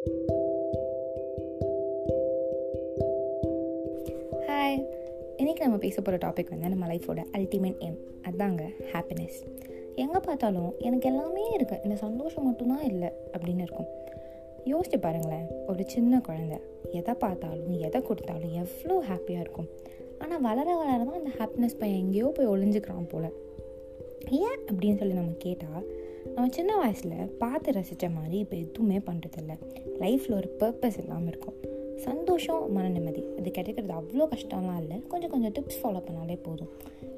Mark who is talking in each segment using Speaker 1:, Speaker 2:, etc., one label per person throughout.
Speaker 1: Hi இன்றைக்கி நம்ம பேச போகிற டாபிக் வந்து நம்ம லைஃபோட அல்டிமேட் எம் அதாங்க ஹாப்பினஸ் எங்கே பார்த்தாலும் எனக்கு எல்லாமே இருக்குது இந்த சந்தோஷம் மட்டும்தான் இல்லை அப்படின்னு இருக்கும். யோசிச்சு பாருங்களேன். ஒரு சின்ன குழந்த. எதை பார்த்தாலும் எதை கொடுத்தாலும் எவ்வளோ ஹாப்பியாக இருக்கும். ஆனால் வளர வளர தான் அந்த ஹாப்பினஸ் பையன் எங்கேயோ போய் ஒளிஞ்சுக்கிறான் போல். ஏன் அப்படின்னு சொல்லி நம்ம கேட்டால் நம்ம சின்ன வயசில் பார்த்து ரசித்த மாதிரி இப்போ எதுவுமே பண்ணுறதில்ல லைஃப்பில் ஒரு பர்பஸ் இல்லாமல் இருக்கும். சந்தோஷம் மன நிம்மதி அது கிடைக்கிறது அவ்வளோ கஷ்டம்லாம் இல்லை. கொஞ்சம் கொஞ்சம் டிப்ஸ் ஃபாலோ பண்ணாலே போதும்.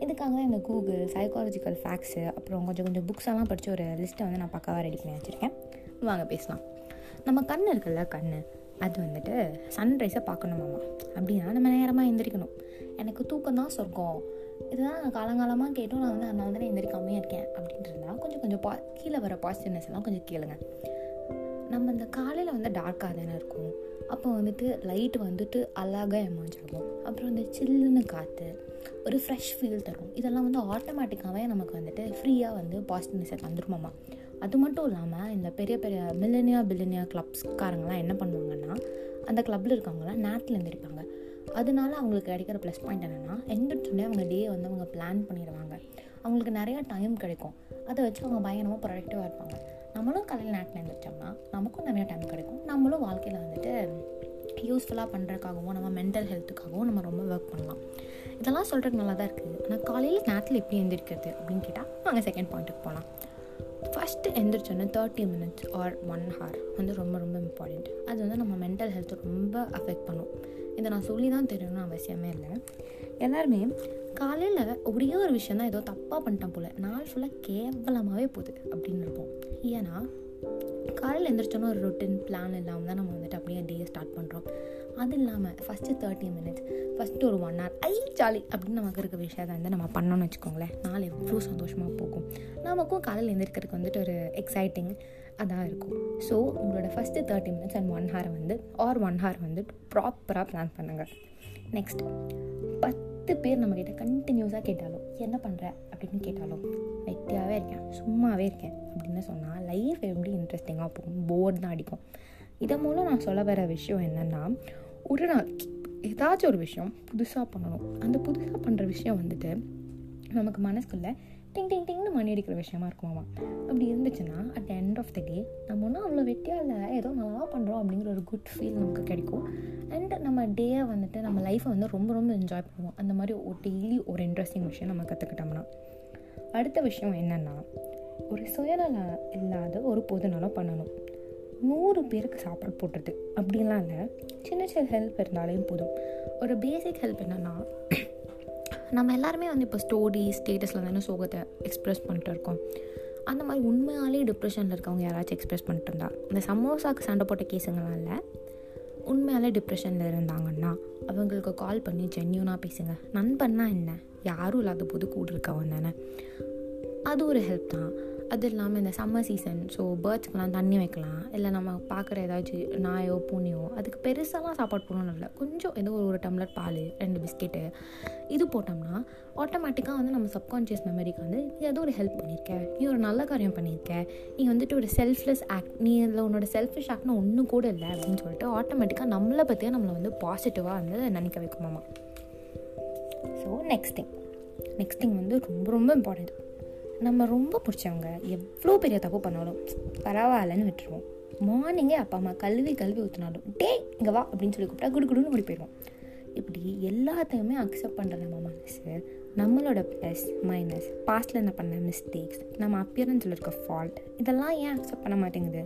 Speaker 1: இதுக்காக தான் இந்த கூகுள் சைக்காலஜிக்கல் ஃபேக்ஸு அப்புறம் கொஞ்சம் கொஞ்சம் புக்ஸ் எல்லாம் படித்து ஒரு லிஸ்ட்டை வந்து நான் பக்காவாக ரெடி பண்ணி வச்சுருக்கேன். வாங்க பேசலாம். நம்ம கண் இருக்குல்ல கண் அது வந்துட்டு சன்ரைஸை பார்க்கணுமாம்மா அப்படின்னா நம்ம நேரமாக எந்திரிக்கணும். எனக்கு தூக்கம் தான் சொர்க்கம். இதுதான் நான் காலங்காலமாக கேட்டும். நான் வந்து அதனால தான் எந்திரிக்காமே இருக்கேன் அப்படின்ட்டு இருந்தால் கொஞ்சம் கொஞ்சம் பா கீழே வர பாசிட்டிவ்னஸ் எல்லாம் கொஞ்சம் கேளுங்க. நம்ம இந்த காலையில் வந்து டார்க்காக தானே இருக்கும். அப்போ வந்துட்டு லைட் வந்துட்டு அழகாக எமர்ஜ் ஆகும். அப்புறம் இந்த சில்லுன்னு காற்று ஒரு ஃப்ரெஷ் ஃபீல் தரும். இதெல்லாம் வந்து ஆட்டோமேட்டிக்காகவே நமக்கு வந்துட்டு ஃப்ரீயாக வந்து பாசிட்டிவ்னஸை தந்துருமாம்மா அது மட்டும் இல்லாமல் இந்த பெரிய பெரிய மில்லனியா பில்லினியா கிளப்ஸ்காரங்களாம் என்ன பண்ணுவாங்கன்னா அந்த கிளப்பில் இருக்கவங்களாம் நேரத்தில் எழுந்திருப்பாங்க அதனால அவங்களுக்கு கிடைக்கிற ப்ளஸ் பாயிண்ட் என்னென்னா எந்திரிச்சோடனே அவங்க டே வந்து அவங்க பிளான் பண்ணிடுவாங்க. அவங்களுக்கு நிறையா டைம் கிடைக்கும். அதை வச்சு அவங்க பயங்கரமாக ப்ரொடக்டிவாக இருப்பாங்க. நம்மளும் காலையில் நேரத்தில் எழுந்திரிச்சோம்னா நமக்கும் நிறையா டைம் கிடைக்கும். நம்மளும் வாழ்க்கையில் வந்துட்டு யூஸ்ஃபுல்லாக பண்ணுறதுக்காகவும் நம்ம மென்டல் ஹெல்த்துக்காகவும் நம்ம ரொம்ப ஒர்க் பண்ணலாம். இதெல்லாம் சொல்கிறது நல்லா தான் இருக்குது ஆனால் காலையில் நேரத்தில் எப்படி எழுந்திரிக்கிறது அப்படின்னு கேட்டால் நாங்கள் செகண்ட் பாயிண்ட்டுக்கு போகலாம் first எழுந்திரிச்சோன்னே thirty minutes or one hour வந்து ரொம்ப ரொம்ப இம்பார்ட்டண்ட் அது வந்து நம்ம மென்டல் ஹெல்த்தை ரொம்ப அஃபெக்ட் பண்ணும். இதை நான் சொல்லி தான் தெரியணும்னு அவசியமே இல்லை. எல்லாருமே காலையில் ஒரே ஒரு விஷயம் தான் ஏதோ தப்பாக பண்ணிட்டேன் போல். நாள் ஃபுல்லாக கேவலமாகவே போகுது அப்படின்னு இருப்போம் ஏன்னா காலையில் எழுந்திரிச்சோன்னா ஒரு ரொட்டின் பிளான் இல்லாமல் தான் நம்ம வந்துட்டு அப்படியே டே ஸ்டார்ட் பண்ணுறோம் அது இல்லாமல் ஃபஸ்ட்டு தேர்ட்டி மினிட்ஸ் ஃபஸ்ட்டு ஒரு ஒன் ஹவர் ஐ ஜாலி அப்படின்னு நமக்கு இருக்க விஷயத்தை வந்து நம்ம பண்ணோம்னு வச்சுக்கோங்களேன். நாள் எவ்வளோ சந்தோஷமாக போகும். நமக்கும் காலையில் எழுந்திருக்கிறதுக்கு வந்துட்டு ஒரு எக்ஸைட்டிங் அதான் இருக்கும். ஸோ உங்களோட first thirty minutes and one hour வந்து ஆர் ஒன் ஹார் வந்து ப்ராப்பராக பிளான் பண்ணுங்கள் நெக்ஸ்ட் பத்து பேர் நம்மக்கிட்ட கண்டினியூஸாக கேட்டாலும் என்ன பண்ணுற அப்படின்னு கேட்டாலும் வெட்டியாகவே இருக்கேன். சும்மாவே இருக்கேன் அப்படின்னு சொன்னால் லைஃப் எப்படி இன்ட்ரெஸ்டிங்காக போகும்? போர்டு தான் அடிக்கும். இதன் மூலம் நான் சொல்ல வர விஷயம் என்னென்னா ஒரு நாள் ஏதாச்சும் ஒரு விஷயம் புதுசாக பண்ணணும். அந்த புதுசாக பண்ணுற விஷயம் வந்துட்டு நமக்கு மனசுக்குள்ளே டிங் டிங் டிங்னு மணி அடிக்கிற விஷயமா இருக்குமாமா. அப்படி இருந்துச்சுன்னா at the end of the day நம்ம ஒன்றும் அவ்வளோ வெட்டியாக இல்லை ஏதோ நல்லா பண்ணுறோம் அப்படிங்கிற ஒரு குட் ஃபீல் நமக்கு கிடைக்கும். அண்ட் நம்ம டேயை வந்துட்டு நம்ம லைஃப்பை வந்து ரொம்ப ரொம்ப என்ஜாய் பண்ணுவோம். அந்த மாதிரி ஒரு டெய்லி ஒரு இன்ட்ரெஸ்டிங் விஷயம் நம்ம கற்றுக்கிட்டோம்னா அடுத்த விஷயம் என்னென்னா ஒரு சுயநலம் இல்லாத ஒரு பொதுநலம் பண்ணணும். நூறு பேருக்கு சாப்பாடு போட்டுறது அப்படின்லாம் இல்லை. சின்ன சின்ன ஹெல்ப் இருந்தாலே போதும். ஒரு பேசிக் ஹெல்ப் என்னென்னா நம்ம எல்லாருமே வந்து இப்போ ஸ்டோரி ஸ்டேட்டஸில் தானே சோகத்தை எக்ஸ்ப்ரெஸ் பண்ணிட்டு இருக்கோம். அந்த மாதிரி உண்மையாலே டிப்ரெஷனில் இருக்கவங்க யாராச்சும் எக்ஸ்ப்ரெஸ் பண்ணிட்டு இருந்தா இந்த சமோசாவுக்கு சண்டை போட்ட கேஸுங்களாம் இல்லை உண்மையாலே டிப்ரெஷனில் இருந்தாங்கன்னா அவங்களுக்கு கால் பண்ணி ஜென்யூனாக பேசுங்க. நண்பன்னா என்ன? யாரும் இல்லாத போது கூட இருக்கவன் தானே. அது ஒரு ஹெல்ப் தான். அது இல்லாமல் இந்த சம்மர் சீசன் ஸோ பேர்ட்ஸ்க்கெலாம் தண்ணி வைக்கலாம். இல்லை நம்ம பார்க்குற ஏதாச்சும் நாயோ பூனையோ அதுக்கு பெருசாலாம் சாப்பாடு போடணும் இல்லை. கொஞ்சம் ஏதோ ஒரு டம்ளர் பால் ரெண்டு பிஸ்கெட்டு இது போட்டோம்னா ஆட்டோமேட்டிக்காக வந்து நம்ம சப்கான்ஷியஸ் மெமரிக்கு வந்து நீ ஏதோ ஒரு ஹெல்ப் பண்ணியிருக்க நீ ஒரு நல்ல காரியம் பண்ணியிருக்க நீ வந்துட்டு ஒரு செல்ஃப்லெஸ் ஆக்ட் நீ இதில் உன்னோட செல்ஃபிஷ் ஆக்ட்னு ஒன்றும் கூட இல்லை அப்படின்னு சொல்லிட்டு ஆட்டோமேட்டிக்காக நம்மளை பற்றியே நம்மளை வந்து பாசிட்டிவாக வந்து நினைக்க வைக்குமாமா so next thing next thing வந்து ரொம்ப ரொம்ப இம்பார்ட்டண்ட் நம்ம ரொம்ப பிடிச்சவங்க. எவ்வளோ பெரிய தப்பு பண்ணாலும் பரவாயில்லன்னு விட்டுருவோம். மார்னிங்கே அப்பா அம்மா கல்வி கல்வி ஊற்றினாலும் டே இங்கே வா அப்படின்னு சொல்லி கூப்பிட்டா குடு குடுன்னு ஓடி போயிடுவோம். இப்படி எல்லாத்தையுமே அக்செப்ட் பண்ணுற நம்ம மனசு நம்மளோட ப்ளஸ் மைனஸ் பாஸ்டில் என்ன பண்ண மிஸ்டேக்ஸ் நம்ம அப்பியரன்ஸில் இருக்க ஃபால்ட் இதெல்லாம் ஏன் அக்செப்ட் பண்ண மாட்டேங்குது?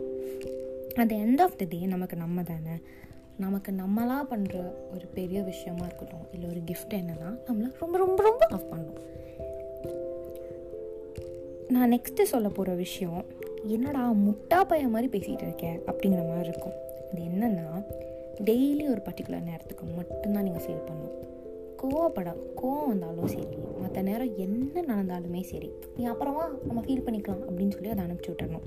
Speaker 1: At end of the day நமக்கு நம்ம தானே. நமக்கு நம்மளாக பண்ணுற ஒரு பெரிய விஷயமா இருக்கட்டும் இல்லை ஒரு கிஃப்ட் என்னன்னா நம்மளை ரொம்ப ரொம்ப ரொம்ப நான் நெக்ஸ்ட்டு சொல்ல போகிற விஷயம் என்னடா முட்டா பையன் மாதிரி பேசிகிட்டு இருக்கேன் அப்படிங்கிற மாதிரி இருக்கும். அது என்னென்னா டெய்லி ஒரு பர்டிகுலர் நேரத்துக்கு மட்டும்தான் நீங்கள் ஃபீல் பண்ணணும். கோவப்பட கோவம் வந்தாலும் சரி மற்ற நேரம் என்ன நடந்தாலுமே சரி நீ அப்புறமா நம்ம ஃபீல் பண்ணிக்கலாம் அப்படின்னு சொல்லி அதை அனுப்பிச்சி விட்டுறணும்.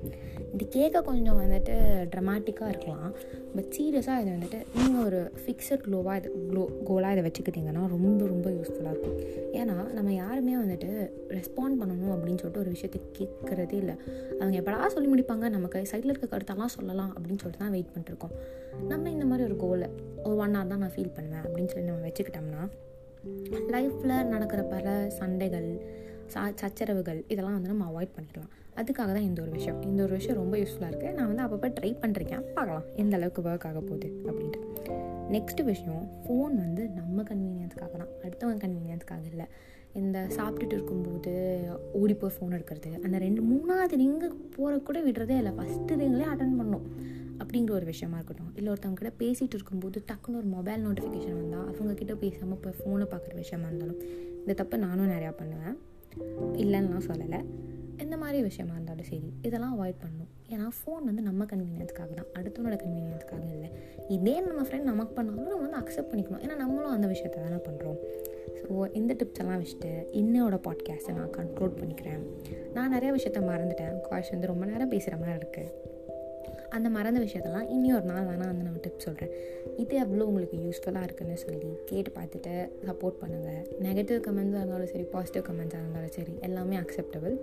Speaker 1: இது கேட்க கொஞ்சம் வந்துட்டு ட்ரமாட்டிக்காக இருக்கலாம். பட் சீரியஸாக இது வந்துட்டு நீங்கள் ஒரு ஃபிக்ஸட் க்ளோவாக இது க்ளோ கோலாக இதை வச்சுக்கிட்டிங்கன்னா ரொம்ப ரொம்ப யூஸ்ஃபுல்லாக இருக்கும். ஏன்னா நம்ம யாருமே வந்துட்டு ரெஸ்பாண்ட் பண்ணணும் அப்படின்னு சொல்லிட்டு ஒரு விஷயத்தை கேட்குறதே இல்லை. அவங்க எப்படா சொல்லி முடிப்பாங்க? நமக்கு சைடில் இருக்க கருத்தெல்லாம் சொல்லலாம் அப்படின்னு சொல்லிட்டு தான் வெயிட் பண்ணிட்டுருக்கோம் நம்ம இந்த மாதிரி ஒரு கோலை ஒரு ஒன் ஹவர் தான் நான் ஃபீல் பண்ணுவேன் அப்படின்னு சொல்லி நம்ம வச்சுக்கிட்டோம்னா லைஃப்பில் நடக்கிற பல சண்டைகள் சா சச்சரவுகள் இதெல்லாம் வந்து நம்ம அவாய்ட் பண்ணிக்கலாம். அதுக்காக தான் இந்த ஒரு விஷயம். இந்த ஒரு விஷயம் ரொம்ப யூஸ்ஃபுல்லாக இருக்குது நான் வந்து அப்பப்போ ட்ரை பண்ணுறேன் பார்க்கலாம். எந்த அளவுக்கு ஒர்க் ஆக போகுது அப்படின்ட்டு. நெக்ஸ்ட் விஷயம் ஃபோன் வந்து நம்ம கன்வீனியன்ஸ்க்காக தான். அடுத்தவங்க கன்வீனியன்ஸ்க்காக இல்லை. இந்த சாப்பிட்டுட்டு இருக்கும்போது ஓடி போய் ஃபோன் எடுக்கிறது. அந்த ரெண்டு மூணாவது ரிங்கு போகிற கூட விடுறதே இல்லை. ஃபஸ்ட்டு ரிங்லேயே அட்டன் பண்ணும் அப்படிங்கிற ஒரு விஷயமா இருக்கட்டும். இல்லை ஒருத்தவங்க கிட்ட பேசிகிட்டு இருக்கும்போது டக்குன்னு ஒரு மொபைல் நோட்டிஃபிகேஷன் வந்தால் அவங்க கிட்ட பேசாமல் இப்போ ஃபோனை பார்க்குற விஷயமா இருந்தாலும் இந்த தப்பை நானும் நிறையா பண்ணுவேன். இல்லைன்னுலாம் சொல்லலை. இந்த மாதிரி விஷயமா இருந்தாலும் சரி இதெல்லாம் அவாய்ட் பண்ணணும். ஏன்னா ஃபோன் வந்து நம்ம கன்வீனியன்ஸ்க்காக தான். அடுத்தவனோட கன்வீனியன்ஸ்க்காக இல்லை. இதே நம்ம ஃப்ரெண்ட் நமக்கு பண்ணாலும் நம்ம வந்து அக்செப்ட் பண்ணிக்கணும். ஏன்னா நம்மளும் அந்த விஷயத்த தானே பண்ணுறோம் ஸோ இந்த டிப்ஸ் எல்லாம் வச்சுட்டு இன்னோட பாட்காஸ்ட்டை நான் கண்ட்ரோல் பண்ணிக்கிறேன். நான் நிறைய விஷயத்த மறந்துட்டேன். காஷ் வந்து ரொம்ப நேரம் பேசுகிற மாதிரி இருக்குது அந்த மறந்த விஷயத்தெல்லாம் இனி ஒரு நாள் வேணால் வந்து நான் டிப்ஸ் சொல்கிறேன் இது எவ்வளோ உங்களுக்கு யூஸ்ஃபுல்லாக இருக்குன்னு சொல்லி கேட்டு பார்த்துட்டு சப்போர்ட் பண்ணுங்கள் நெகட்டிவ் கமெண்ட்ஸாக இருந்தாலும் சரி பாசிட்டிவ் கமெண்ட்ஸாக இருந்தாலும் சரி எல்லாமே அக்செப்டபிள்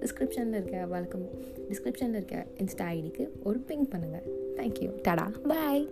Speaker 1: டிஸ்கிரிப்ஷனில் இருக்க வழக்கம் டிஸ்கிரிப்ஷனில் இருக்க இன்ஸ்டா ஐடிக்கு ஒரு பிங்க் பண்ணுங்கள் தேங்க்யூ டடா பாய்